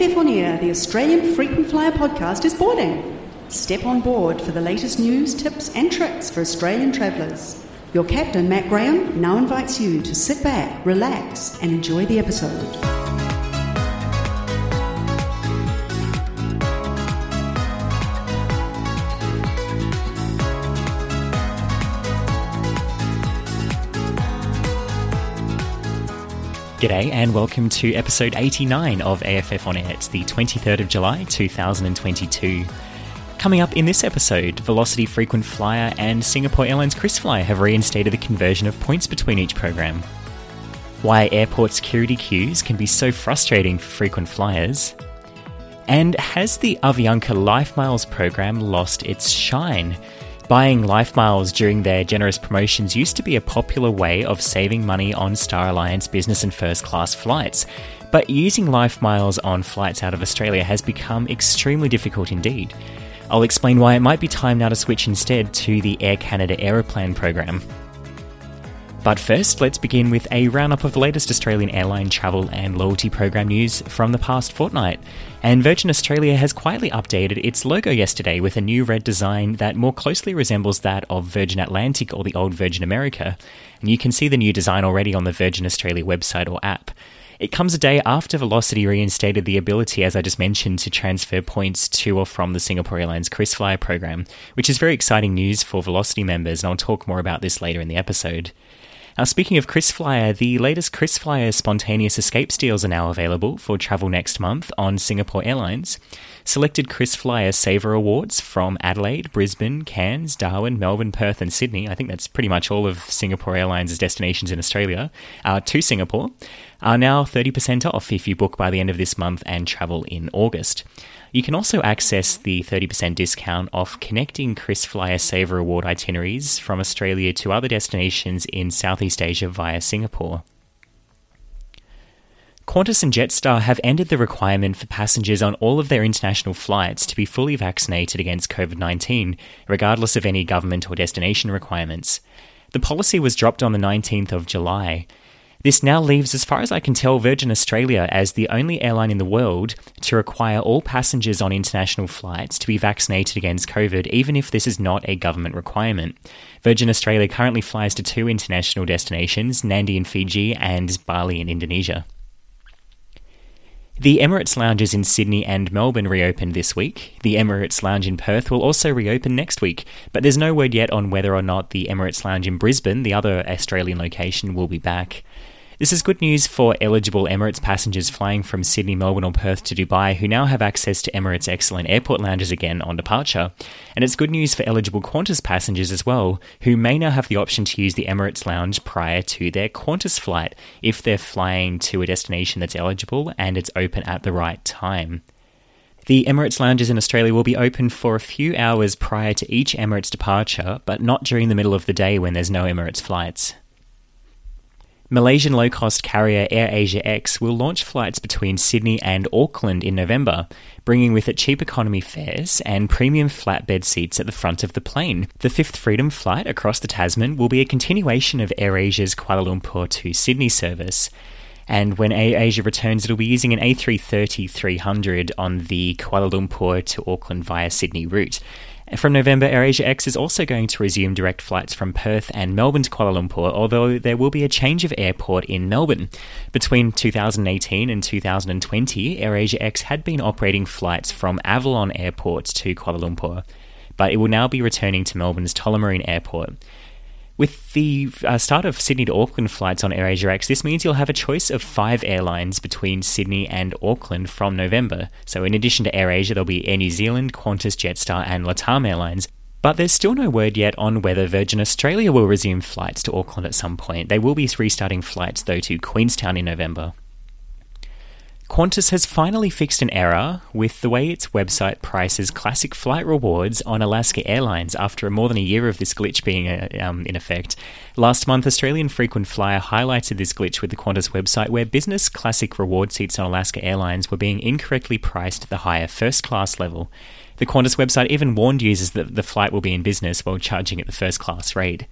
AFF On Air, the Australian Frequent Flyer podcast, is boarding. Step on board for the latest news, tips, and tricks for Australian travellers. Your captain, Matt Graham, now invites you to sit back, relax, and enjoy the episode. G'day and welcome to episode 89 of AFF On Air. It's the 23rd of July 2022. Coming up in this episode, Velocity Frequent Flyer and Singapore Airlines KrisFlyer have reinstated the conversion of points between each program. Why airport security queues can be so frustrating for frequent flyers. And has the Avianca Life Miles program lost its shine? Buying Life Miles during their generous promotions used to be a popular way of saving money on Star Alliance business and first class flights, but using Life Miles on flights out of Australia has become extremely difficult indeed. I'll explain why it might be time now to switch instead to the Air Canada Aeroplan program. But first, let's begin with a roundup of the latest Australian airline travel and loyalty program news from the past fortnight. And Virgin Australia has quietly updated its logo yesterday with a new red design that more closely resembles that of Virgin Atlantic or the old Virgin America. And you can see the new design already on the Virgin Australia website or app. It comes a day after Velocity reinstated the ability, as I just mentioned, to transfer points to or from the Singapore Airlines KrisFlyer program, which is very exciting news for Velocity members, and I'll talk more about this later in the episode. Now, speaking of KrisFlyer, the latest KrisFlyer spontaneous escape deals are now available for travel next month on Singapore Airlines. Selected KrisFlyer Saver Awards from Adelaide, Brisbane, Cairns, Darwin, Melbourne, Perth, and Sydney, I think that's pretty much all of Singapore Airlines' destinations in Australia, uh, to Singapore, are now 30% off if you book by the end of this month and travel in August. You can also access the 30% discount off connecting KrisFlyer Saver Award itineraries from Australia to other destinations in Southeast Asia via Singapore. Qantas and Jetstar have ended the requirement for passengers on all of their international flights to be fully vaccinated against COVID 19, regardless of any government or destination requirements. The policy was dropped on the 19th of July. This now leaves, as far as I can tell, Virgin Australia as the only airline in the world to require all passengers on international flights to be vaccinated against COVID, even if this is not a government requirement. Virgin Australia currently flies to two international destinations, Nadi in Fiji and Bali in Indonesia. The Emirates lounges in Sydney and Melbourne reopened this week. The Emirates Lounge in Perth will also reopen next week, but there's no word yet on whether or not the Emirates Lounge in Brisbane, the other Australian location, will be back. This is good news for eligible Emirates passengers flying from Sydney, Melbourne, or Perth to Dubai who now have access to Emirates' excellent airport lounges again on departure. And it's good news for eligible Qantas passengers as well, who may now have the option to use the Emirates lounge prior to their Qantas flight if they're flying to a destination that's eligible and it's open at the right time. The Emirates lounges in Australia will be open for a few hours prior to each Emirates departure, but not during the middle of the day when there's no Emirates flights. Malaysian low cost carrier AirAsia X will launch flights between Sydney and Auckland in November, bringing with it cheap economy fares and premium flatbed seats at the front of the plane. The fifth Freedom flight across the Tasman will be a continuation of AirAsia's Kuala Lumpur to Sydney service. And when AirAsia returns, it'll be using an A330 300 on the Kuala Lumpur to Auckland via Sydney route. From November, AirAsia X is also going to resume direct flights from Perth and Melbourne to Kuala Lumpur, although there will be a change of airport in Melbourne. Between 2018 and 2020, AirAsia X had been operating flights from Avalon Airport to Kuala Lumpur, but it will now be returning to Melbourne's Tullamarine Airport. With the uh, start of Sydney to Auckland flights on AirAsia X, this means you'll have a choice of five airlines between Sydney and Auckland from November. So, in addition to AirAsia, there'll be Air New Zealand, Qantas, Jetstar, and Latam Airlines. But there's still no word yet on whether Virgin Australia will resume flights to Auckland at some point. They will be restarting flights, though, to Queenstown in November. Qantas has finally fixed an error with the way its website prices classic flight rewards on Alaska Airlines after more than a year of this glitch being uh, um, in effect. Last month, Australian Frequent Flyer highlighted this glitch with the Qantas website where business classic reward seats on Alaska Airlines were being incorrectly priced at the higher first class level. The Qantas website even warned users that the flight will be in business while charging at the first class rate.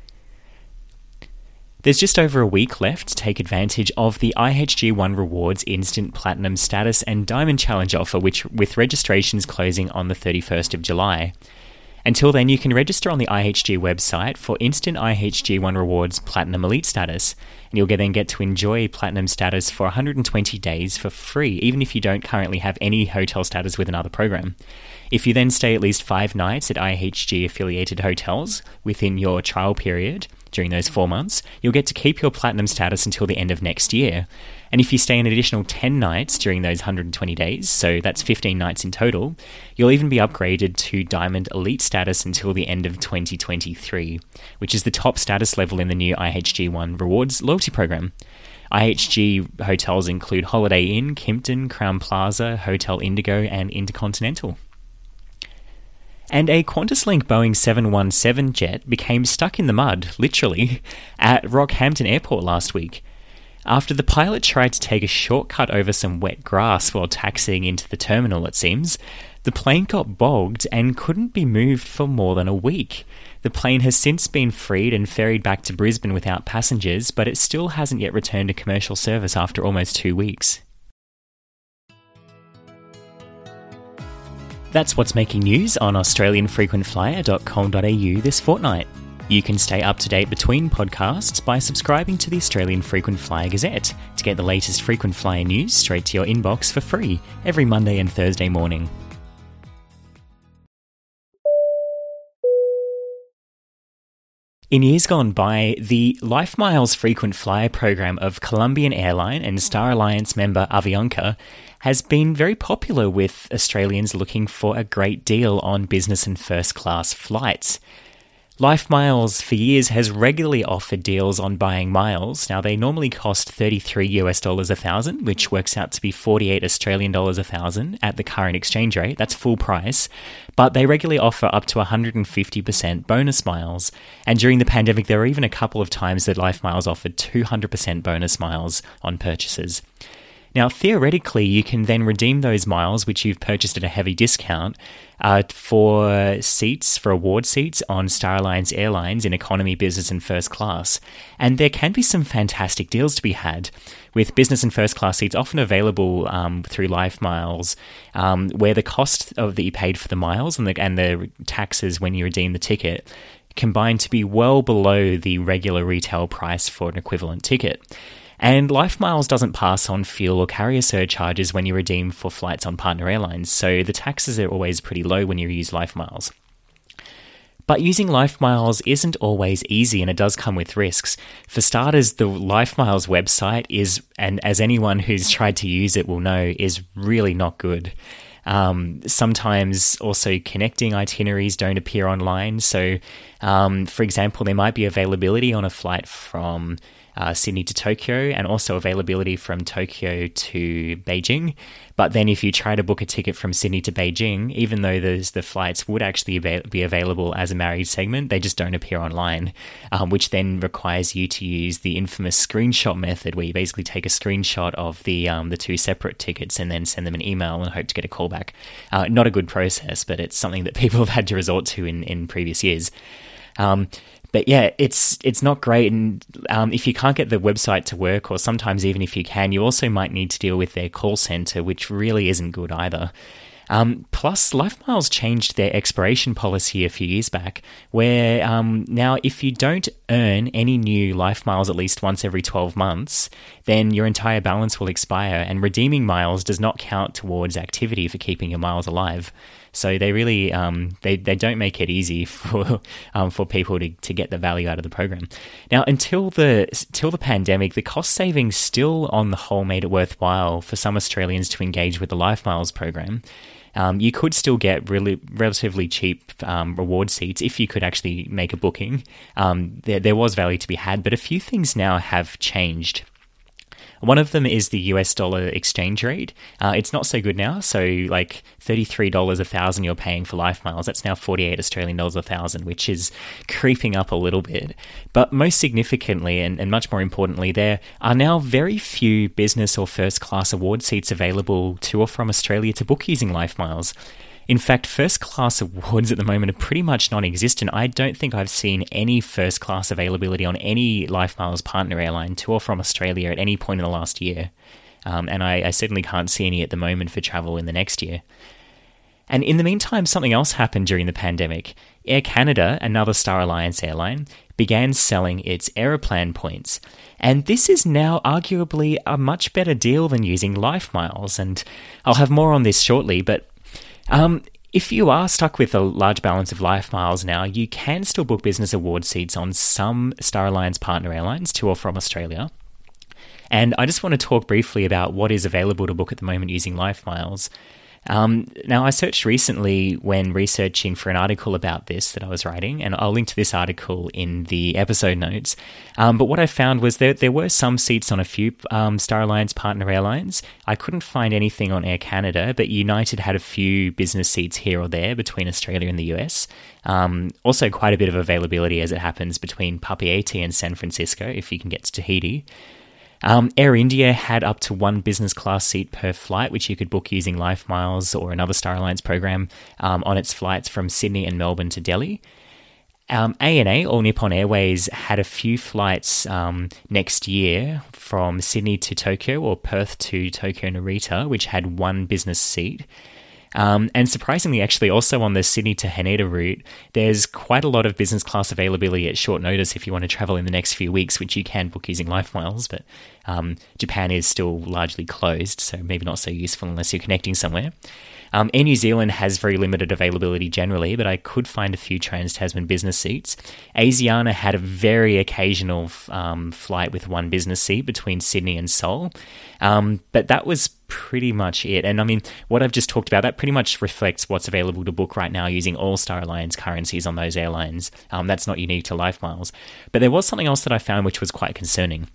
There's just over a week left to take advantage of the IHG One Rewards Instant Platinum Status and Diamond Challenge offer, which with registrations closing on the 31st of July. Until then, you can register on the IHG website for instant IHG One Rewards Platinum Elite status, you'll then get to enjoy Platinum status for 120 days for free, even if you don't currently have any hotel status with another program. If you then stay at least five nights at IHG affiliated hotels within your trial period, during those four months, you'll get to keep your platinum status until the end of next year. And if you stay an additional 10 nights during those 120 days, so that's 15 nights in total, you'll even be upgraded to Diamond Elite status until the end of 2023, which is the top status level in the new IHG One Rewards loyalty program. IHG hotels include Holiday Inn, Kimpton, Crowne Plaza, Hotel Indigo, and Intercontinental. And a QantasLink Boeing 717 jet became stuck in the mud, literally, at Rockhampton Airport last week. After the pilot tried to take a shortcut over some wet grass while taxiing into the terminal, it seems, the plane got bogged and couldn't be moved for more than a week. The plane has since been freed and ferried back to Brisbane without passengers, but it still hasn't yet returned to commercial service after almost two weeks. That's what's making news on AustralianFrequentFlyer.com.au this fortnight. You can stay up to date between podcasts by subscribing to the Australian Frequent Flyer Gazette to get the latest frequent flyer news straight to your inbox for free every Monday and Thursday morning. In years gone by, the Life Miles frequent flyer program of Colombian Airline and Star Alliance member Avianca has been very popular with Australians looking for a great deal on business and first class flights. Life Miles for years has regularly offered deals on buying miles. Now they normally cost 33 US dollars a thousand, which works out to be 48 Australian dollars a thousand at the current exchange rate. That's full price. But they regularly offer up to 150% bonus miles. And during the pandemic there were even a couple of times that Life Miles offered 200% bonus miles on purchases. Now, theoretically, you can then redeem those miles, which you've purchased at a heavy discount, uh, for seats, for award seats on Star Alliance Airlines in economy, business, and first class. And there can be some fantastic deals to be had with business and first class seats often available um, through Life Miles, um, where the cost of that you paid for the miles and the, and the taxes when you redeem the ticket combine to be well below the regular retail price for an equivalent ticket. And Life Miles doesn't pass on fuel or carrier surcharges when you redeem for flights on partner airlines, so the taxes are always pretty low when you use Life Miles. But using Life Miles isn't always easy and it does come with risks. For starters, the Life Miles website is, and as anyone who's tried to use it will know, is really not good. Um, sometimes also connecting itineraries don't appear online. So, um, for example, there might be availability on a flight from uh, Sydney to Tokyo and also availability from Tokyo to Beijing. But then if you try to book a ticket from Sydney to Beijing, even though those, the flights would actually be available as a married segment, they just don't appear online, um, which then requires you to use the infamous screenshot method where you basically take a screenshot of the, um, the two separate tickets and then send them an email and hope to get a callback. Uh, not a good process, but it's something that people have had to resort to in, in previous years. Um, but yeah, it's it's not great. And um, if you can't get the website to work, or sometimes even if you can, you also might need to deal with their call center, which really isn't good either. Um, plus, LifeMiles changed their expiration policy a few years back, where um, now if you don't earn any new life miles at least once every 12 months, then your entire balance will expire, and redeeming miles does not count towards activity for keeping your miles alive. So they really um, they they don't make it easy for um, for people to, to get the value out of the program. Now, until the until the pandemic, the cost savings still on the whole made it worthwhile for some Australians to engage with the Life Miles program. Um, you could still get really relatively cheap um, reward seats if you could actually make a booking. Um, there, there was value to be had, but a few things now have changed. One of them is the US dollar exchange rate. Uh, it's not so good now. So, like $33 a thousand you're paying for life miles, that's now 48 Australian dollars a thousand, which is creeping up a little bit. But most significantly, and, and much more importantly, there are now very few business or first class award seats available to or from Australia to book using life miles. In fact, first class awards at the moment are pretty much non existent. I don't think I've seen any first class availability on any LifeMiles partner airline to or from Australia at any point in the last year. Um, and I, I certainly can't see any at the moment for travel in the next year. And in the meantime, something else happened during the pandemic. Air Canada, another Star Alliance airline, began selling its Aeroplan points. And this is now arguably a much better deal than using LifeMiles. And I'll have more on this shortly, but um, if you are stuck with a large balance of life miles now, you can still book business award seats on some Star Alliance partner airlines to or from Australia. And I just want to talk briefly about what is available to book at the moment using LifeMiles. Um, now, I searched recently when researching for an article about this that I was writing, and I'll link to this article in the episode notes. Um, but what I found was that there were some seats on a few um, Star Alliance partner airlines. I couldn't find anything on Air Canada, but United had a few business seats here or there between Australia and the US. Um, also, quite a bit of availability as it happens between Papeete and San Francisco if you can get to Tahiti. Um, Air India had up to one business class seat per flight, which you could book using LifeMiles or another Star Alliance program um, on its flights from Sydney and Melbourne to Delhi. Um, ANA, All Nippon Airways, had a few flights um, next year from Sydney to Tokyo or Perth to Tokyo Narita, which had one business seat. Um, and surprisingly, actually, also on the Sydney to Haneda route, there's quite a lot of business class availability at short notice if you want to travel in the next few weeks, which you can book using LifeMiles. But um, Japan is still largely closed, so maybe not so useful unless you're connecting somewhere. Um, Air New Zealand has very limited availability generally, but I could find a few Trans Tasman business seats. Asiana had a very occasional um, flight with one business seat between Sydney and Seoul, um, but that was pretty much it. And I mean, what I've just talked about, that pretty much reflects what's available to book right now using all Star Alliance currencies on those airlines. Um, that's not unique to LifeMiles. But there was something else that I found which was quite concerning.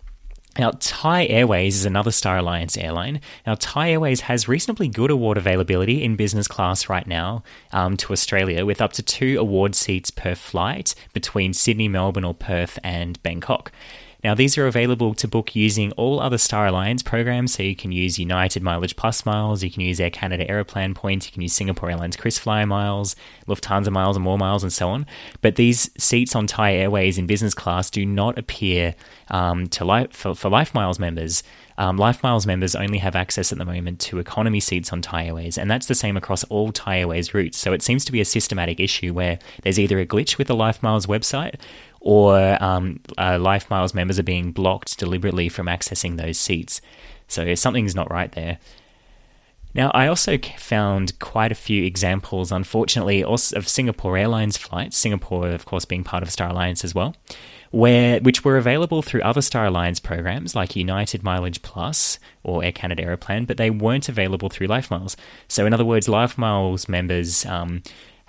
Now, Thai Airways is another Star Alliance airline. Now, Thai Airways has reasonably good award availability in business class right now um, to Australia, with up to two award seats per flight between Sydney, Melbourne, or Perth and Bangkok. Now, these are available to book using all other Star Alliance programs, so you can use United Mileage Plus miles, you can use Air Canada Aeroplan points, you can use Singapore Airlines KrisFlyer miles, Lufthansa miles, and more miles, and so on. But these seats on Thai Airways in business class do not appear um, to life, for, for LifeMiles members. Um, LifeMiles members only have access at the moment to economy seats on Thai Airways, and that's the same across all Thai Airways routes. So it seems to be a systematic issue where there's either a glitch with the LifeMiles website or um, uh, LifeMiles members are being blocked deliberately from accessing those seats. So something's not right there. Now, I also found quite a few examples, unfortunately, of Singapore Airlines flights, Singapore, of course, being part of Star Alliance as well, where which were available through other Star Alliance programs like United Mileage Plus or Air Canada Aeroplan, but they weren't available through LifeMiles. So, in other words, LifeMiles members um,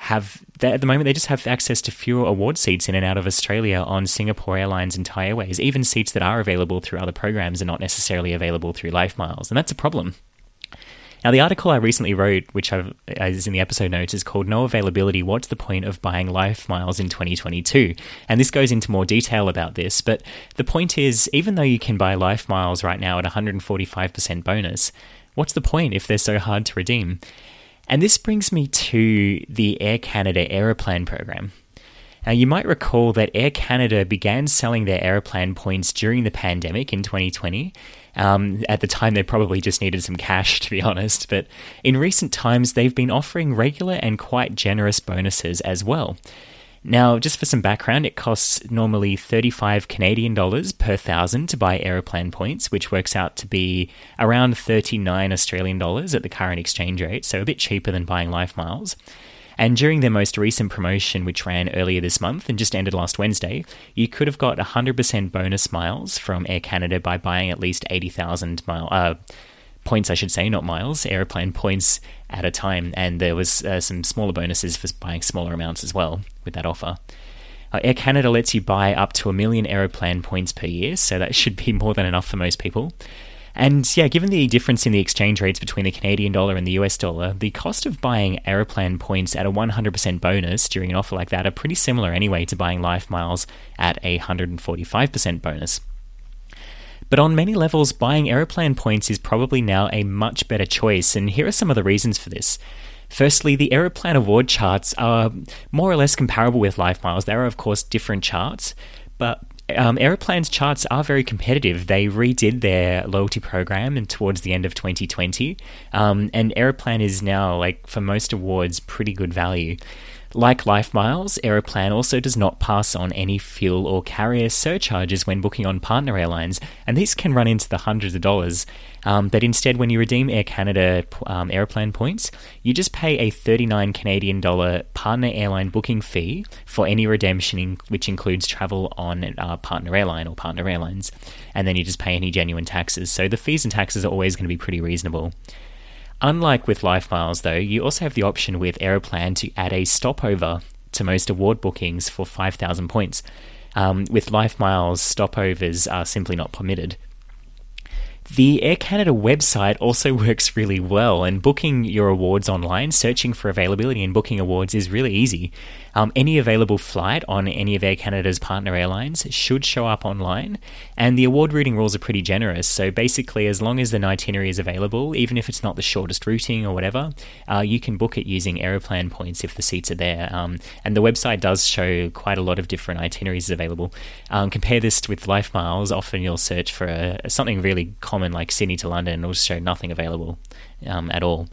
have at the moment they just have access to fewer award seats in and out of Australia on Singapore Airlines and Thai Airways. Even seats that are available through other programs are not necessarily available through LifeMiles, and that's a problem. Now, the article I recently wrote, which I've, is in the episode notes, is called No Availability What's the Point of Buying LifeMiles in 2022? And this goes into more detail about this. But the point is, even though you can buy LifeMiles right now at 145% bonus, what's the point if they're so hard to redeem? And this brings me to the Air Canada Aeroplan program. Now, you might recall that Air Canada began selling their Aeroplan points during the pandemic in 2020. Um, at the time, they probably just needed some cash, to be honest, but in recent times, they've been offering regular and quite generous bonuses as well. Now, just for some background, it costs normally 35 Canadian dollars per thousand to buy Aeroplan points, which works out to be around 39 Australian dollars at the current exchange rate, so a bit cheaper than buying LifeMiles. And during their most recent promotion, which ran earlier this month and just ended last Wednesday, you could have got 100% bonus miles from Air Canada by buying at least 80,000 mile, uh, points, I should say, not miles, Aeroplan points at a time. And there was uh, some smaller bonuses for buying smaller amounts as well with that offer. Uh, Air Canada lets you buy up to a million Aeroplan points per year, so that should be more than enough for most people. And yeah, given the difference in the exchange rates between the Canadian dollar and the US dollar, the cost of buying Aeroplan points at a 100% bonus during an offer like that are pretty similar anyway to buying Life Miles at a 145% bonus. But on many levels, buying Aeroplan points is probably now a much better choice, and here are some of the reasons for this. Firstly, the Aeroplan award charts are more or less comparable with Life Miles. There are, of course, different charts, but um, Aeroplan's charts are very competitive. They redid their loyalty program and towards the end of 2020, um, and Aeroplan is now, like for most awards, pretty good value. Like Life Miles, Aeroplan also does not pass on any fuel or carrier surcharges when booking on partner airlines, and these can run into the hundreds of dollars. Um, but instead, when you redeem Air Canada um, Aeroplan points, you just pay a 39 Canadian dollar partner airline booking fee for any redemption, in, which includes travel on uh, partner airline or partner airlines, and then you just pay any genuine taxes. So the fees and taxes are always going to be pretty reasonable. Unlike with Life Miles, though, you also have the option with Aeroplan to add a stopover to most award bookings for 5,000 points. Um, with Life Miles, stopovers are simply not permitted. The Air Canada website also works really well, and booking your awards online, searching for availability and booking awards is really easy. Um, any available flight on any of Air Canada's partner airlines should show up online, and the award routing rules are pretty generous. So basically, as long as an itinerary is available, even if it's not the shortest routing or whatever, uh, you can book it using Aeroplan points if the seats are there. Um, and the website does show quite a lot of different itineraries available. Um, compare this with Life Miles. Often you'll search for a, something really common like Sydney to London, and it'll show nothing available um, at all.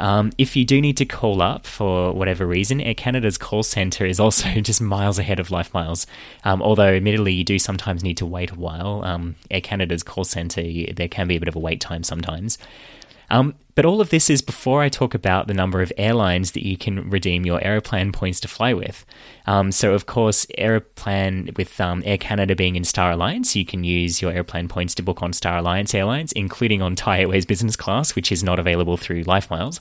Um, if you do need to call up for whatever reason, Air Canada's call centre is also just miles ahead of Life Miles. Um, although, admittedly, you do sometimes need to wait a while. Um, Air Canada's call centre, there can be a bit of a wait time sometimes. Um, but all of this is before I talk about the number of airlines that you can redeem your Aeroplan points to fly with. Um, so, of course, Aeroplan with um, Air Canada being in Star Alliance, you can use your Aeroplan points to book on Star Alliance airlines, including on Thai Airways Business Class, which is not available through Life Miles.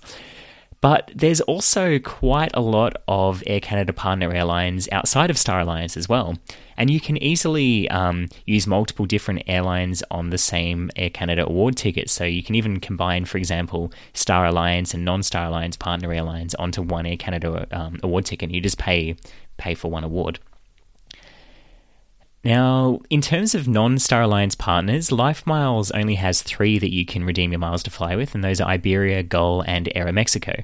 But there's also quite a lot of Air Canada partner airlines outside of Star Alliance as well. And you can easily um, use multiple different airlines on the same Air Canada award ticket. So you can even combine, for example, Star Alliance and non Star Alliance partner airlines onto one Air Canada um, award ticket. You just pay, pay for one award. Now, in terms of non Star Alliance partners, Life Miles only has three that you can redeem your miles to fly with, and those are Iberia, Gol, and Aeromexico.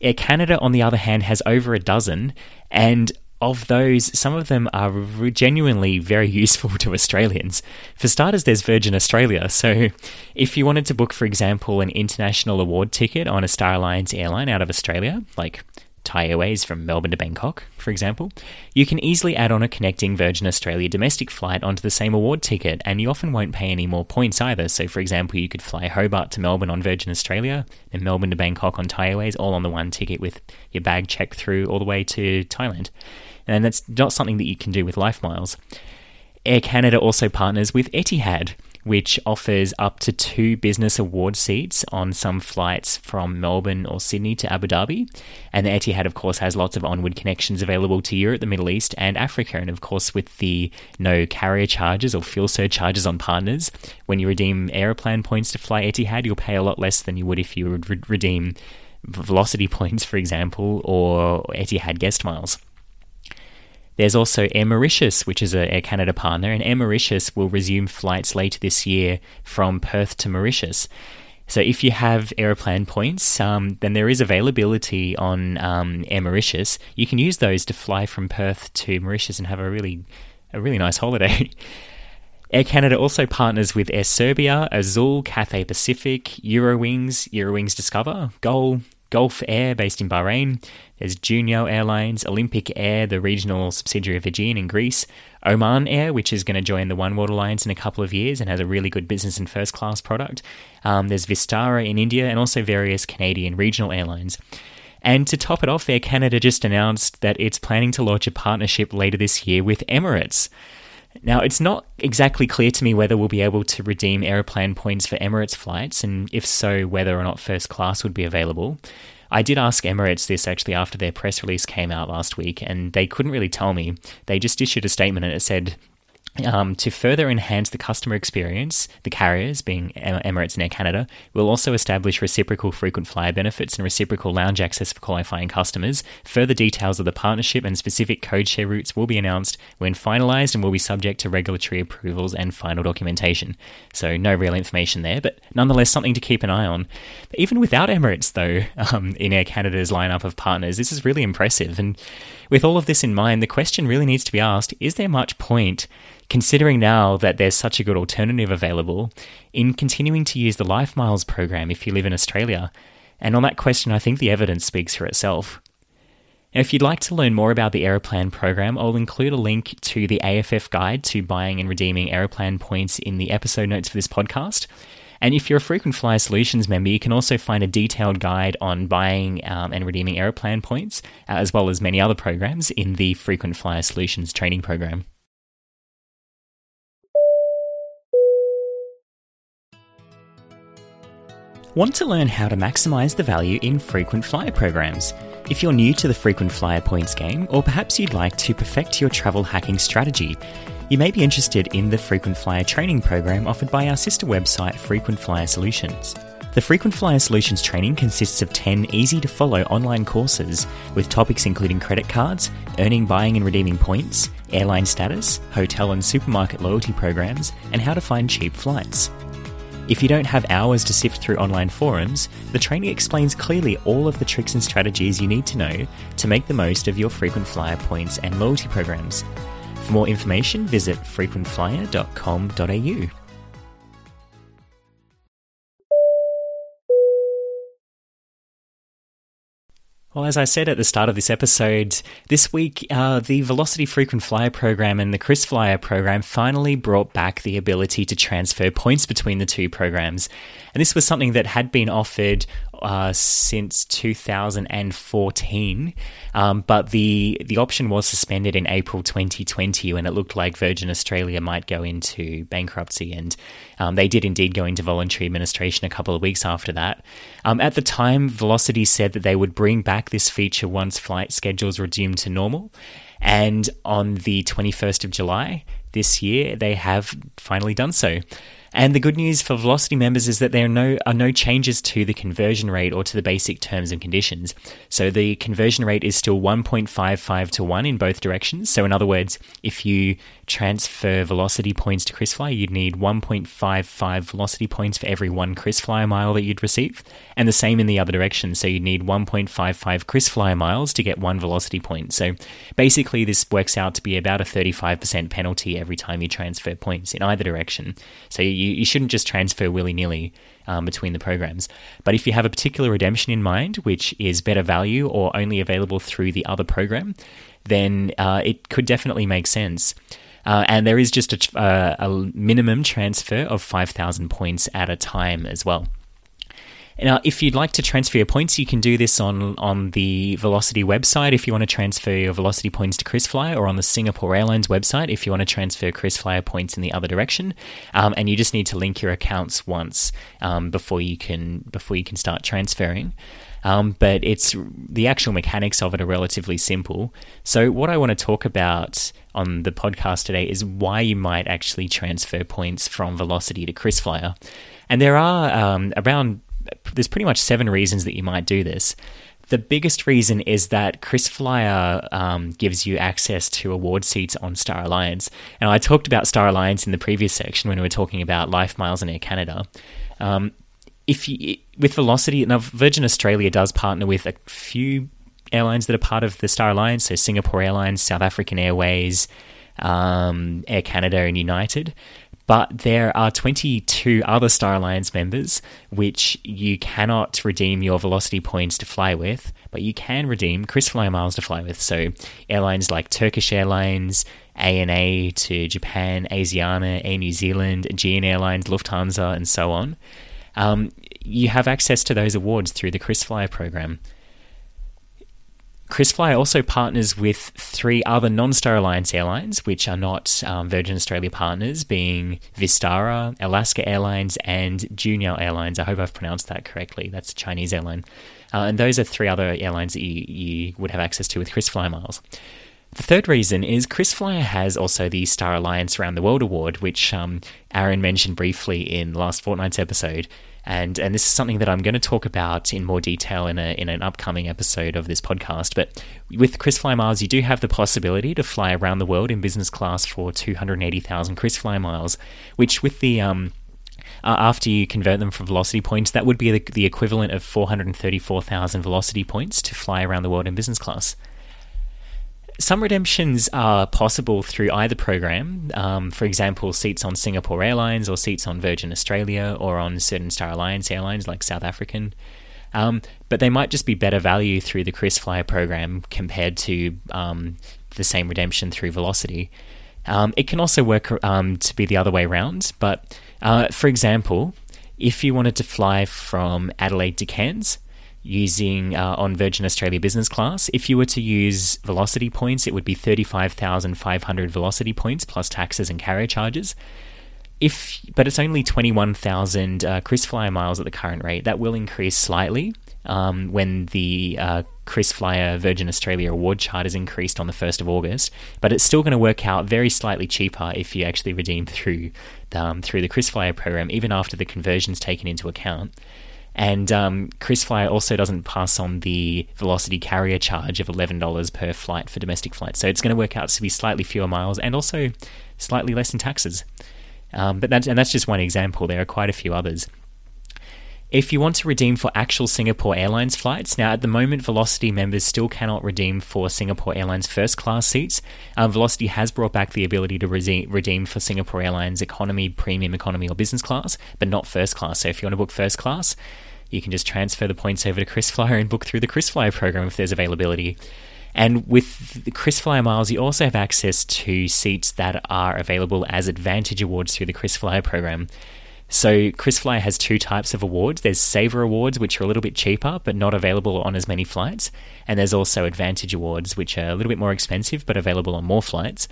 Air Canada, on the other hand, has over a dozen, and of those, some of them are genuinely very useful to Australians. For starters, there's Virgin Australia. So, if you wanted to book, for example, an international award ticket on a Star Alliance airline out of Australia, like Thai Airways from Melbourne to Bangkok, for example, you can easily add on a connecting Virgin Australia domestic flight onto the same award ticket, and you often won't pay any more points either. So, for example, you could fly Hobart to Melbourne on Virgin Australia, and Melbourne to Bangkok on Thai Airways, all on the one ticket with your bag checked through all the way to Thailand. And that's not something that you can do with Life Miles. Air Canada also partners with Etihad, which offers up to two business award seats on some flights from Melbourne or Sydney to Abu Dhabi. And the Etihad, of course, has lots of onward connections available to Europe, the Middle East, and Africa. And of course, with the no carrier charges or fuel surcharges on partners, when you redeem Aeroplan points to fly Etihad, you'll pay a lot less than you would if you would re- redeem Velocity points, for example, or Etihad guest miles. There's also Air Mauritius, which is a Air Canada partner, and Air Mauritius will resume flights later this year from Perth to Mauritius. So if you have Aeroplan points, um, then there is availability on um, Air Mauritius. You can use those to fly from Perth to Mauritius and have a really, a really nice holiday. Air Canada also partners with Air Serbia, Azul, Cathay Pacific, Eurowings, Eurowings Discover, Gol, Gulf Air, based in Bahrain. There's Juneyao Airlines, Olympic Air, the regional subsidiary of Aegean in Greece, Oman Air, which is going to join the One World Alliance in a couple of years and has a really good business and first class product. Um, there's Vistara in India, and also various Canadian regional airlines. And to top it off, Air Canada just announced that it's planning to launch a partnership later this year with Emirates. Now, it's not exactly clear to me whether we'll be able to redeem Aeroplan points for Emirates flights, and if so, whether or not first class would be available. I did ask Emirates this actually after their press release came out last week, and they couldn't really tell me. They just issued a statement and it said Um, to further enhance the customer experience, the carriers, being Emirates and Air Canada, will also establish reciprocal frequent flyer benefits and reciprocal lounge access for qualifying customers. Further details of the partnership and specific code share routes will be announced when finalised and will be subject to regulatory approvals and final documentation. So, no real information there, but nonetheless something to keep an eye on. But even without Emirates, though, um, in Air Canada's lineup of partners, this is really impressive. And with all of this in mind, the question really needs to be asked is there much point? considering now that there's such a good alternative available, in continuing to use the Life Miles program if you live in Australia? And on that question, I think the evidence speaks for itself. Now, if you'd like to learn more about the Aeroplan program, I'll include a link to the AFF guide to buying and redeeming Aeroplan points in the episode notes for this podcast. And if you're a Frequent Flyer Solutions member, you can also find a detailed guide on buying um, and redeeming Aeroplan points, uh, as well as many other programs in the Frequent Flyer Solutions training program. Want to learn how to maximize the value in frequent flyer programs? If you're new to the frequent flyer points game, or perhaps you'd like to perfect your travel hacking strategy, you may be interested in the frequent flyer training program offered by our sister website, Frequent Flyer Solutions. The Frequent Flyer Solutions training consists of 10 easy to follow online courses with topics including credit cards, earning, buying, and redeeming points, airline status, hotel and supermarket loyalty programs, and how to find cheap flights. If you don't have hours to sift through online forums, the training explains clearly all of the tricks and strategies you need to know to make the most of your frequent flyer points and loyalty programs. For more information, visit frequentflyer.com.au. Well, as I said at the start of this episode, this week uh, the Velocity Frequent Flyer program and the KrisFlyer program finally brought back the ability to transfer points between the two programs. And this was something that had been offered uh, since 2014, um, but the the option was suspended in April 2020 when it looked like Virgin Australia might go into bankruptcy, and um, they did indeed go into voluntary administration a couple of weeks after that. Um, at the time, Velocity said that they would bring back this feature once flight schedules resumed to normal, and on the 21st of July this year, they have finally done so. And the good news for Velocity members is that there are no, are no changes to the conversion rate or to the basic terms and conditions. So the conversion rate is still 1.55 to 1 in both directions. So, in other words, if you transfer velocity points to KrisFlyer, you'd need 1.55 velocity points for every one KrisFlyer mile that you'd receive, and the same in the other direction. So you'd need 1.55 KrisFlyer miles to get one velocity point. So basically, this works out to be about a 35% penalty every time you transfer points in either direction. So you, you shouldn't just transfer willy nilly. Um, between the programs. But if you have a particular redemption in mind, which is better value or only available through the other program, then uh, it could definitely make sense. Uh, and there is just a, uh, a minimum transfer of 5,000 points at a time as well. Now, if you'd like to transfer your points, you can do this on, on the Velocity website if you want to transfer your Velocity points to KrisFlyer, or on the Singapore Airlines website if you want to transfer KrisFlyer points in the other direction. Um, and you just need to link your accounts once um, before you can before you can start transferring. Um, but it's the actual mechanics of it are relatively simple. So, what I want to talk about on the podcast today is why you might actually transfer points from Velocity to KrisFlyer. And there are um, around, there's pretty much seven reasons that you might do this. The biggest reason is that KrisFlyer um, gives you access to award seats on Star Alliance. And I talked about Star Alliance in the previous section when we were talking about Life Miles and Air Canada. Um, if you with Velocity, now Virgin Australia does partner with a few airlines that are part of the Star Alliance, so Singapore Airlines, South African Airways, um, Air Canada, and United. But there are 22 other Star Alliance members which you cannot redeem your Velocity points to fly with, but you can redeem KrisFlyer miles to fly with. So airlines like Turkish Airlines, ANA to Japan, Asiana, Air New Zealand, Aegean Airlines, Lufthansa, and so on um, you have access to those awards through the KrisFlyer program. KrisFlyer also partners with three other non Star Alliance airlines, which are not um, Virgin Australia partners, being Vistara, Alaska Airlines, and Juneyao Airlines. I hope I've pronounced that correctly. That's a Chinese airline. Uh, and those are three other airlines that you, you would have access to with KrisFlyer miles. The third reason is KrisFlyer has also the Star Alliance Around the World Award, which um, Aaron mentioned briefly in last fortnight's episode. And, and this is something that I'm going to talk about in more detail in, a, in an upcoming episode of this podcast. But with KrisFlyer Miles, you do have the possibility to fly around the world in business class for 280,000 KrisFlyer Miles, which with the um, uh, after you convert them from velocity points, that would be the, the equivalent of 434,000 velocity points to fly around the world in business class. Some redemptions are possible through either program. Um, for example, seats on Singapore Airlines or seats on Virgin Australia or on certain Star Alliance airlines like South African. Um, but they might just be better value through the KrisFlyer program compared to um, the same redemption through Velocity. Um, it can also work um, to be the other way around, but uh, for example, if you wanted to fly from Adelaide to Cairns, using uh, on Virgin Australia Business Class. If you were to use velocity points, it would be 35,500 velocity points plus taxes and carrier charges. If, but it's only 21,000 uh, KrisFlyer miles at the current rate. That will increase slightly um, when the uh, KrisFlyer Virgin Australia award chart is increased on the 1st of August, but it's still going to work out very slightly cheaper if you actually redeem through um, through the KrisFlyer program, even after the conversion's taken into account. And um, KrisFlyer also doesn't pass on the velocity carrier charge of $11 per flight for domestic flights. So it's going to work out to be slightly fewer miles and also slightly less in taxes. Um, but that's, and that's just one example. There are quite a few others. If you want to redeem for actual Singapore Airlines flights, now at the moment, Velocity members still cannot redeem for Singapore Airlines first class seats. Um, Velocity has brought back the ability to redeem for Singapore Airlines economy, premium economy, or business class, but not first class. So if you want to book first class, you can just transfer the points over to KrisFlyer and book through the KrisFlyer program if there's availability. And with the KrisFlyer Miles, you also have access to seats that are available as Advantage Awards through the KrisFlyer program. So KrisFlyer has two types of awards. There's Saver Awards, which are a little bit cheaper but not available on as many flights, and there's also Advantage Awards, which are a little bit more expensive but available on more flights.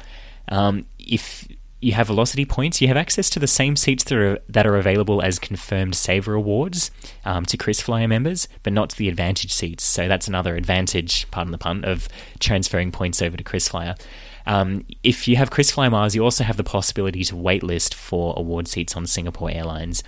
Um, if you have velocity points, you have access to the same seats that are, that are available as confirmed Saver Awards um, to KrisFlyer members, but not to the Advantage seats. So that's another advantage, pardon the pun, of transferring points over to KrisFlyer. Um, if you have KrisFlyer Miles, you also have the possibility to waitlist for award seats on Singapore Airlines.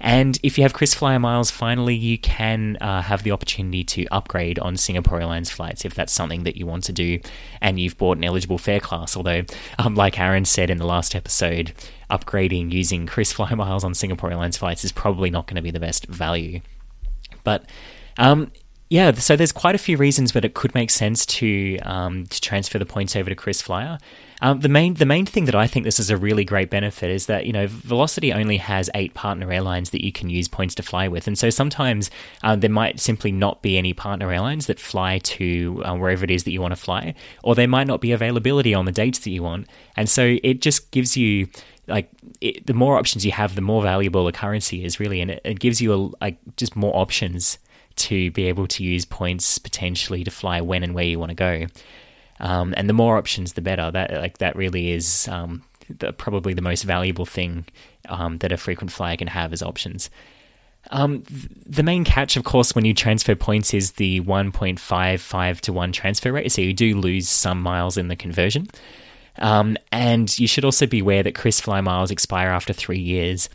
And if you have KrisFlyer Miles, finally, you can uh, have the opportunity to upgrade on Singapore Airlines flights if that's something that you want to do and you've bought an eligible fare class. Although, um, like Aaron said in the last episode, upgrading using KrisFlyer Miles on Singapore Airlines flights is probably not going to be the best value. But um, yeah, so there's quite a few reasons, but it could make sense to um, to transfer the points over to KrisFlyer. Um, the main the main thing that I think this is a really great benefit is that you know Velocity only has eight partner airlines that you can use points to fly with, and so sometimes uh, there might simply not be any partner airlines that fly to uh, wherever it is that you want to fly, or there might not be availability on the dates that you want, and so it just gives you like it, the more options you have, the more valuable a currency is really, and it, it gives you a, like just more options to be able to use points potentially to fly when and where you want to go. Um, and the more options, the better. That like that really is um, the, probably the most valuable thing um, that a frequent flyer can have as options. Um, the main catch, of course, when you transfer points is the 1.55 to 1 transfer rate. So you do lose some miles in the conversion. Um, and you should also be aware that KrisFlyer miles expire after three years.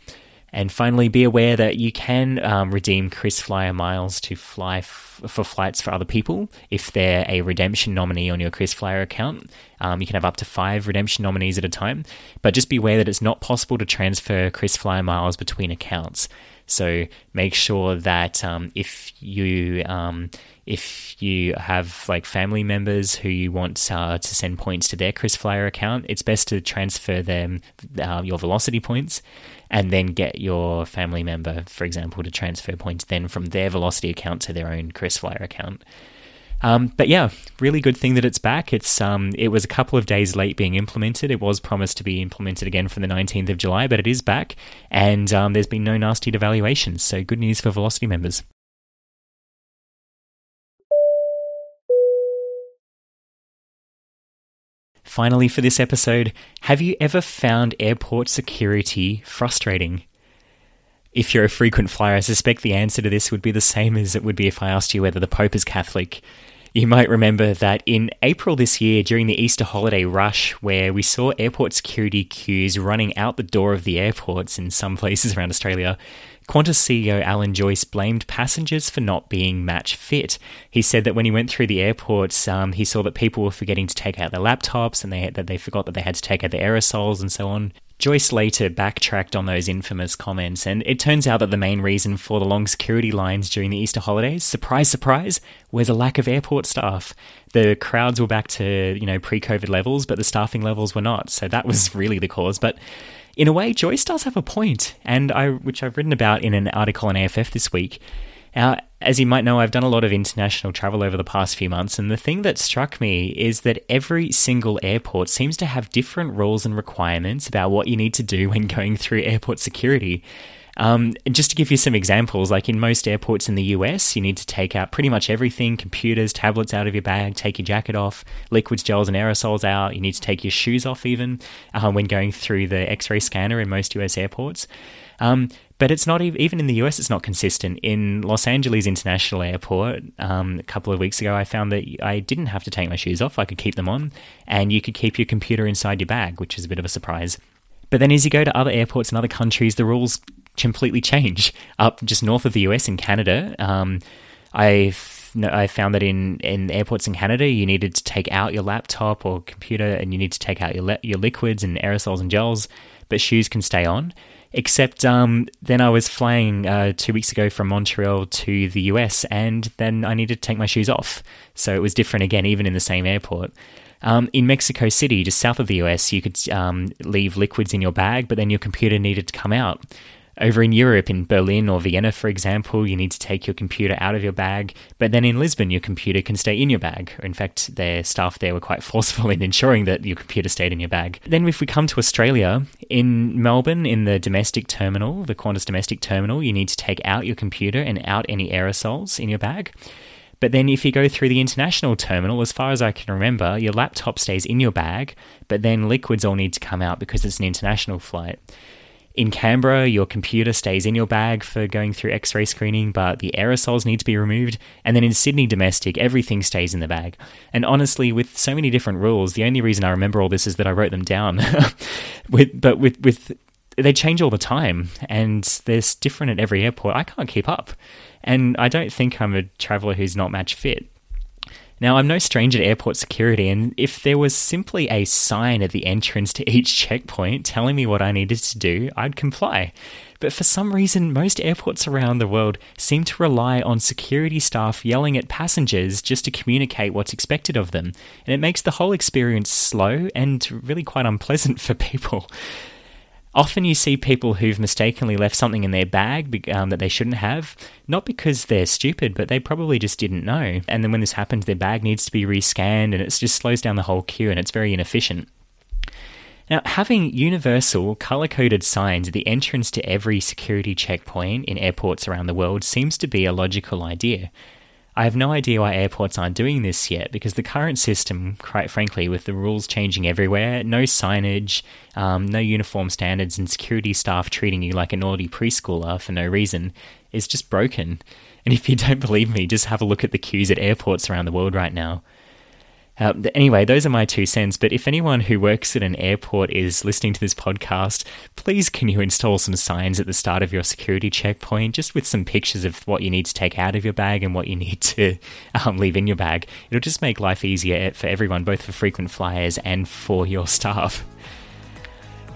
And finally, be aware that you can um, redeem KrisFlyer miles to fly f- for flights for other people if they're a redemption nominee on your KrisFlyer account. Um, you can have up to five redemption nominees at a time, but just be aware that it's not possible to transfer KrisFlyer miles between accounts. So make sure that um, if you um, if you have like family members who you want uh, to send points to their KrisFlyer account, it's best to transfer them uh, your velocity points and then get your family member, for example, to transfer points then from their Velocity account to their own KrisFlyer account. Um, but yeah, really good thing that it's back. It's um, it was a couple of days late being implemented. It was promised to be implemented again from the 19th of July, but it is back, and um, there's been no nasty devaluations. So good news for Velocity members. Finally, for this episode, have you ever found airport security frustrating? If you're a frequent flyer, I suspect the answer to this would be the same as it would be if I asked you whether the Pope is Catholic. You might remember that in April this year, during the Easter holiday rush, where we saw airport security queues running out the door of the airports in some places around Australia, Qantas CEO Alan Joyce blamed passengers for not being match fit. He said that when he went through the airports, um, he saw that people were forgetting to take out their laptops and they, that they forgot that they had to take out their aerosols and so on. Joyce later backtracked on those infamous comments, and it turns out that the main reason for the long security lines during the Easter holidays, surprise, surprise, was a lack of airport staff. The crowds were back to, you know, pre-COVID levels, but the staffing levels were not. So that was really the cause. But in a way, Joyce does have a point, and I, which I've written about in an article on AFF this week. As you might know, I've done a lot of international travel over the past few months, and the thing that struck me is that every single airport seems to have different rules and requirements about what you need to do when going through airport security. Um, just to give you some examples, like in most airports in the US, you need to take out pretty much everything computers, tablets out of your bag, take your jacket off, liquids, gels, and aerosols out. You need to take your shoes off even uh, when going through the x ray scanner in most US airports. Um, but it's not even in the US. It's not consistent. In Los Angeles International Airport, um, a couple of weeks ago, I found that I didn't have to take my shoes off. I could keep them on, and you could keep your computer inside your bag, which is a bit of a surprise. But then, as you go to other airports in other countries, the rules completely change. Up just north of the US in Canada, um, I I found that in, in airports in Canada, you needed to take out your laptop or computer, and you need to take out your your liquids and aerosols and gels, but shoes can stay on. Except um, then I was flying uh, two weeks ago from Montreal to the US, and then I needed to take my shoes off. So it was different again, even in the same airport. Um, in Mexico City, just south of the US, you could um, leave liquids in your bag, but then your computer needed to come out. Over in Europe, in Berlin or Vienna, for example, you need to take your computer out of your bag, but then in Lisbon, your computer can stay in your bag. In fact, their staff there were quite forceful in ensuring that your computer stayed in your bag. Then, if we come to Australia, in Melbourne, in the domestic terminal, the Qantas domestic terminal, you need to take out your computer and out any aerosols in your bag. But then, if you go through the international terminal, as far as I can remember, your laptop stays in your bag, but then liquids all need to come out because it's an international flight. In Canberra, your computer stays in your bag for going through x ray screening, but the aerosols need to be removed. And then in Sydney domestic, everything stays in the bag. And honestly, with so many different rules, the only reason I remember all this is that I wrote them down. with, but with, with they change all the time and they're different at every airport. I can't keep up. And I don't think I'm a traveler who's not match fit. Now, I'm no stranger to airport security, and if there was simply a sign at the entrance to each checkpoint telling me what I needed to do, I'd comply. But for some reason, most airports around the world seem to rely on security staff yelling at passengers just to communicate what's expected of them, and it makes the whole experience slow and really quite unpleasant for people. Often you see people who've mistakenly left something in their bag um, that they shouldn't have, not because they're stupid, but they probably just didn't know. And then when this happens, their bag needs to be rescanned and it just slows down the whole queue and it's very inefficient. Now, having universal color coded signs at the entrance to every security checkpoint in airports around the world seems to be a logical idea. I have no idea why airports aren't doing this yet because the current system, quite frankly, with the rules changing everywhere, no signage, um, no uniform standards, and security staff treating you like a naughty preschooler for no reason, is just broken. And if you don't believe me, just have a look at the queues at airports around the world right now. Uh, anyway, those are my two cents. But if anyone who works at an airport is listening to this podcast, please can you install some signs at the start of your security checkpoint, just with some pictures of what you need to take out of your bag and what you need to um, leave in your bag. It'll just make life easier for everyone, both for frequent flyers and for your staff.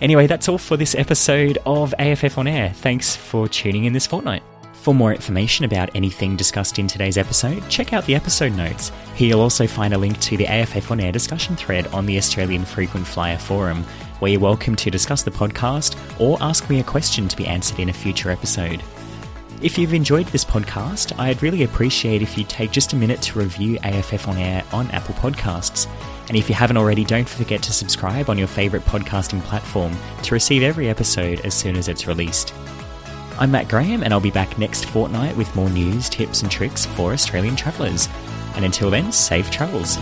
Anyway, that's all for this episode of AFF On Air. Thanks for tuning in this fortnight. For more information about anything discussed in today's episode, check out the episode notes. Here you'll also find a link to the AFF On Air discussion thread on the Australian Frequent Flyer Forum, where you're welcome to discuss the podcast or ask me a question to be answered in a future episode. If you've enjoyed this podcast, I'd really appreciate if you'd take just a minute to review AFF On Air on Apple Podcasts. And if you haven't already, don't forget to subscribe on your favourite podcasting platform to receive every episode as soon as it's released. I'm Matt Graham, and I'll be back next fortnight with more news, tips, and tricks for Australian travellers. And until then, safe travels.